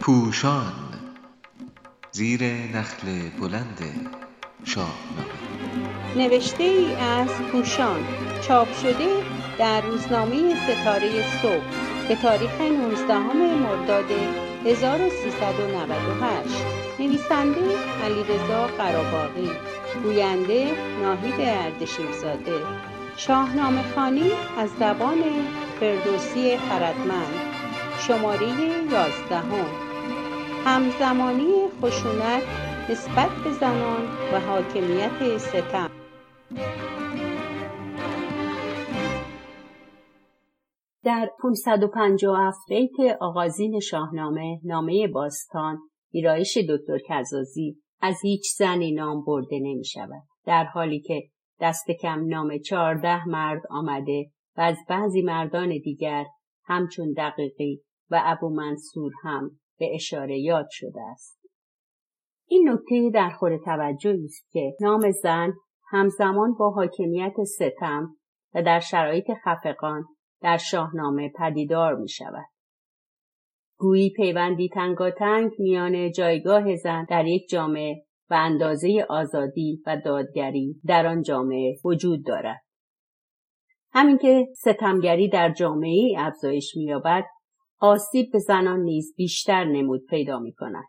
پوشان زیر نخل بلند شاهنامه نوشته ای از پوشان چاپ شده در روزنامه ستاره صبح به تاریخ 19 مرداد 1398 نویسنده علیرضا قراباقی گوینده ناهید اردشیرزاده. شاهنامه خانی از زبان فردوسی خردمند شماره یازدهم همزمانی خشونت نسبت به زنان و حاکمیت ستم در 557 بیت آغازین شاهنامه نامه باستان ویرایش دکتر کزازی از هیچ زنی نام برده نمی شود. در حالی که دست کم نام چهارده مرد آمده و از بعضی مردان دیگر همچون دقیقی و ابو منصور هم به اشاره یاد شده است. این نکته در خور توجه است که نام زن همزمان با حاکمیت ستم و در شرایط خفقان در شاهنامه پدیدار می شود. گویی پیوندی تنگاتنگ میان جایگاه زن در یک جامعه و اندازه آزادی و دادگری در آن جامعه وجود دارد. همین که ستمگری در جامعه افزایش می‌یابد آسیب به زنان نیز بیشتر نمود پیدا می کند.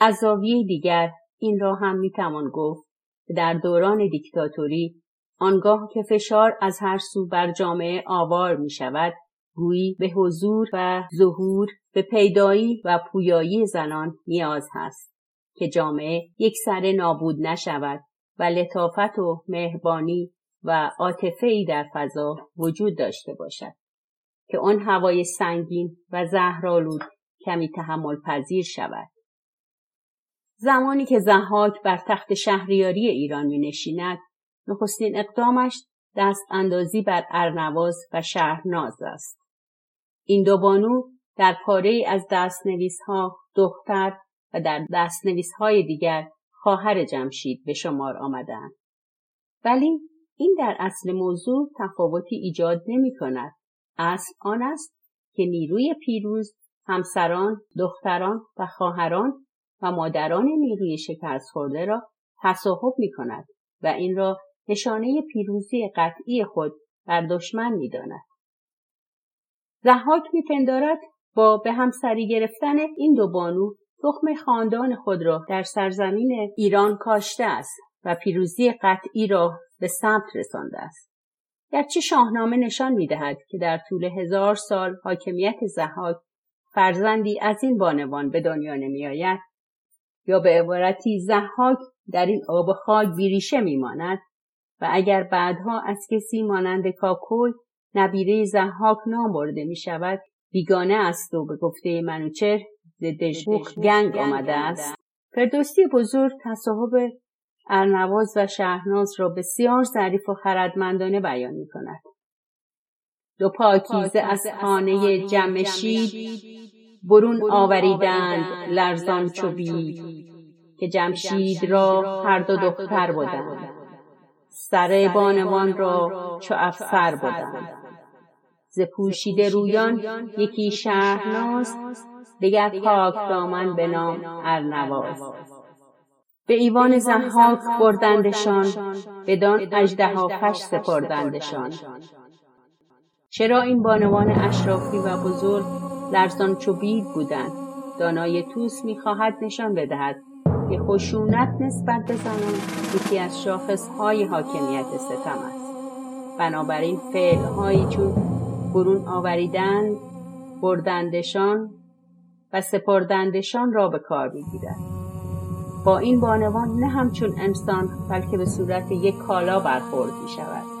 از زاویه دیگر این را هم می توان گفت که در دوران دیکتاتوری آنگاه که فشار از هر سو بر جامعه آوار می شود گویی به حضور و ظهور به پیدایی و پویایی زنان نیاز هست که جامعه یک سر نابود نشود و لطافت و مهربانی و عاطفهای در فضا وجود داشته باشد که آن هوای سنگین و زهرآلود کمی تحمل پذیر شود زمانی که زحاک بر تخت شهریاری ایران می نشیند نخستین اقدامش دست اندازی بر ارنواز و شهرناز است. این دو بانو در پاره از دستنویس ها دختر و در دستنویس های دیگر خواهر جمشید به شمار آمدند. ولی این در اصل موضوع تفاوتی ایجاد نمی کند. اصل آن است که نیروی پیروز همسران، دختران و خواهران و مادران نیروی شکست خورده را تصاحب می کند و این را نشانه پیروزی قطعی خود بر دشمن می داند. زحاک میپندارد با به همسری گرفتن این دو بانو تخم خاندان خود را در سرزمین ایران کاشته است و پیروزی قطعی را به ثبت رسانده است. گرچه شاهنامه نشان می‌دهد که در طول هزار سال حاکمیت زحاک فرزندی از این بانوان به دنیا نمیآید یا به عبارتی زحاک در این آب خاک بیریشه میماند و اگر بعدها از کسی مانند کاکوی نبیره زحاک نام برده می شود بیگانه است و به گفته منوچر ضد گنگ آمده است فردوسی بزرگ تصاحب ارنواز و شهرناز را بسیار ظریف و خردمندانه بیان می کند. دو پاکیزه از خانه جمشید برون آوریدند لرزان چوبید که جمشید را هر دو دختر بودند. سر بانوان را چو افسر بودند. ز پوشیده رویان یکی شهرناز دگر پاک دامن به نام ارنواز. به ایوان زحاک بردندشان بدان اژدهافش سپردندشان. چرا این بانوان اشرافی و بزرگ لرزان چو بید بودند؟ دانای توس می‌خواهد نشان بدهد که خشونت نسبت به زنان یکی از شاخصهای حاکمیت ستم است. بنابراین فعلهایی چون برون آوریدن بردندشان و سپردندشان را به کار می‌گیرد. با این بانوان نه همچون انسان بلکه به صورت یک کالا برخورد می شود.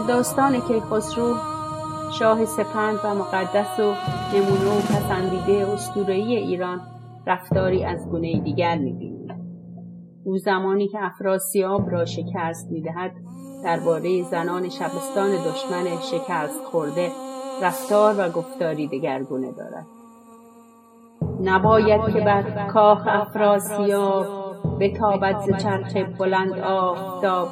در داستان کیخسرو شاه سپند و مقدس و نمونه و پسندیده اسطوره‌ای ایران رفتاری از گونه دیگر می‌بینیم. او زمانی که افراسیاب را شکست می‌دهد درباره زنان شبستان دشمن شکست خورده رفتار و گفتاری دگرگونه دارد. نباید که بر کاخ افراسیاب بتابد ز چرخ بلند آفتاب.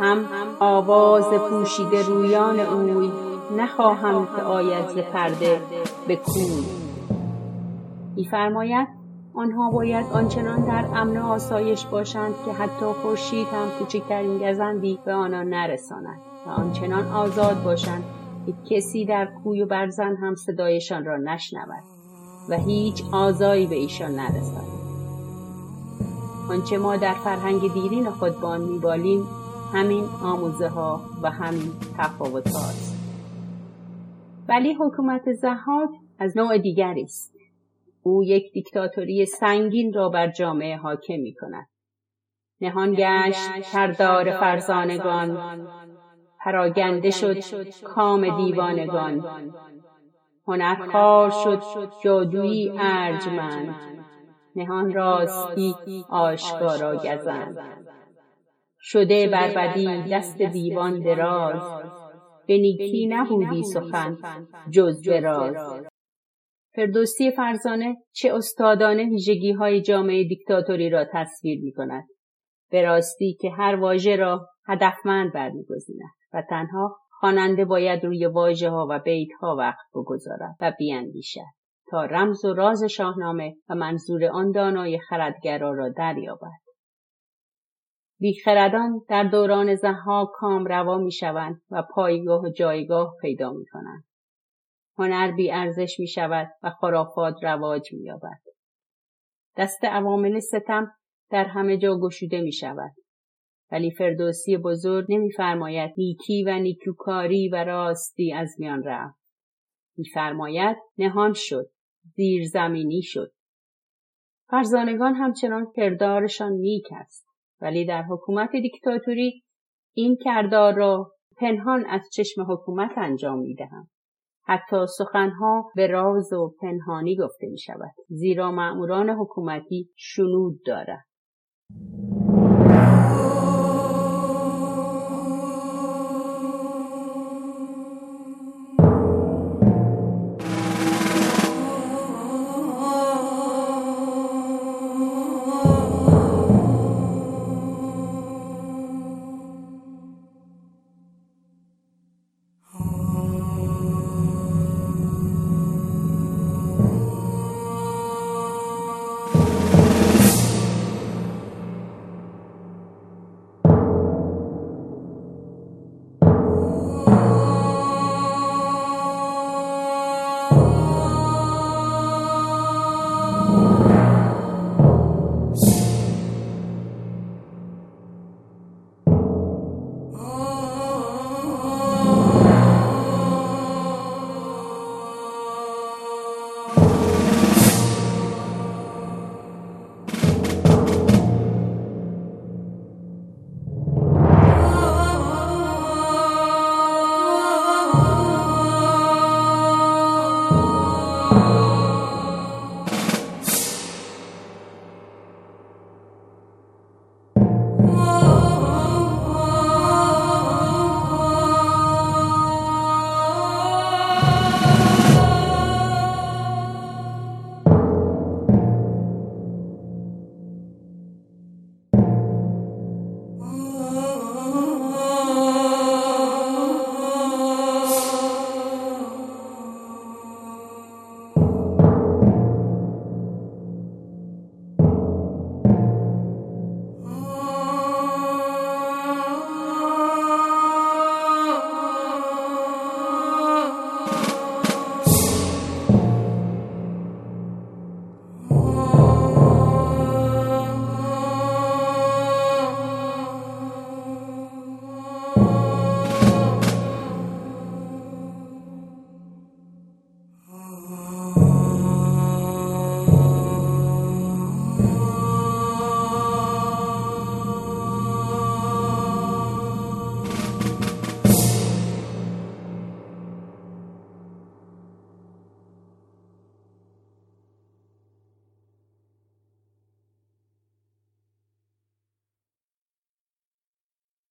هم آواز پوشیده رویان اوی نخواهم که آید پرده به کوی. میفرماید آنها باید آنچنان در امن آسایش باشند که حتی خورشید هم کوچکترین گزندی به آنان نرساند و آنچنان آزاد باشند که کسی در کوی و برزن هم صدایشان را نشنود و هیچ آزایی به ایشان نرساند. آنچه ما در فرهنگ دیرین خود بان میبالیم همین آموزه ها و همین تفاوت هاست ولی حکومت زهاد از نوع دیگری است. او یک دیکتاتوری سنگین را بر جامعه حاکم می کند. نهان گشت کردار فرزانگان. پراگنده شد کام دیوانگان. هنرکار شد جادویی ارجمند. نهان راستی آشکارا گزند. شده بر بدی دست دیوان دراز. به نیکی نبودی سخن جز دراز. فردوسی فرزانه چه استادانه ویژگی های جامعه دیکتاتوری را تصویر می کند. به راستی که هر واژه را هدفمند برمیگزیند و تنها خواننده باید روی واژه ها و بیت ها وقت بگذارد و بیاندیشد تا رمز و راز شاهنامه و منظور آن دانای خردگرا را دریابد. بیخردان در دوران زها کام روا می شوند و پایگاه و جایگاه پیدا می کنند. هنر بی ارزش می شود و خرافات رواج می یابد. دست عوامل ستم در همه جا گشوده می شود. ولی فردوسی بزرگ نمیفرماید نیکی و نیکوکاری و راستی از میان رفت. میفرماید نهان شد، زیرزمینی شد. فرزانگان همچنان کردارشان نیک است. ولی در حکومت دیکتاتوری این کردار را پنهان از چشم حکومت انجام می‌دهند. حتی سخنها به راز و پنهانی گفته می شود زیرا معموران حکومتی شنود دارند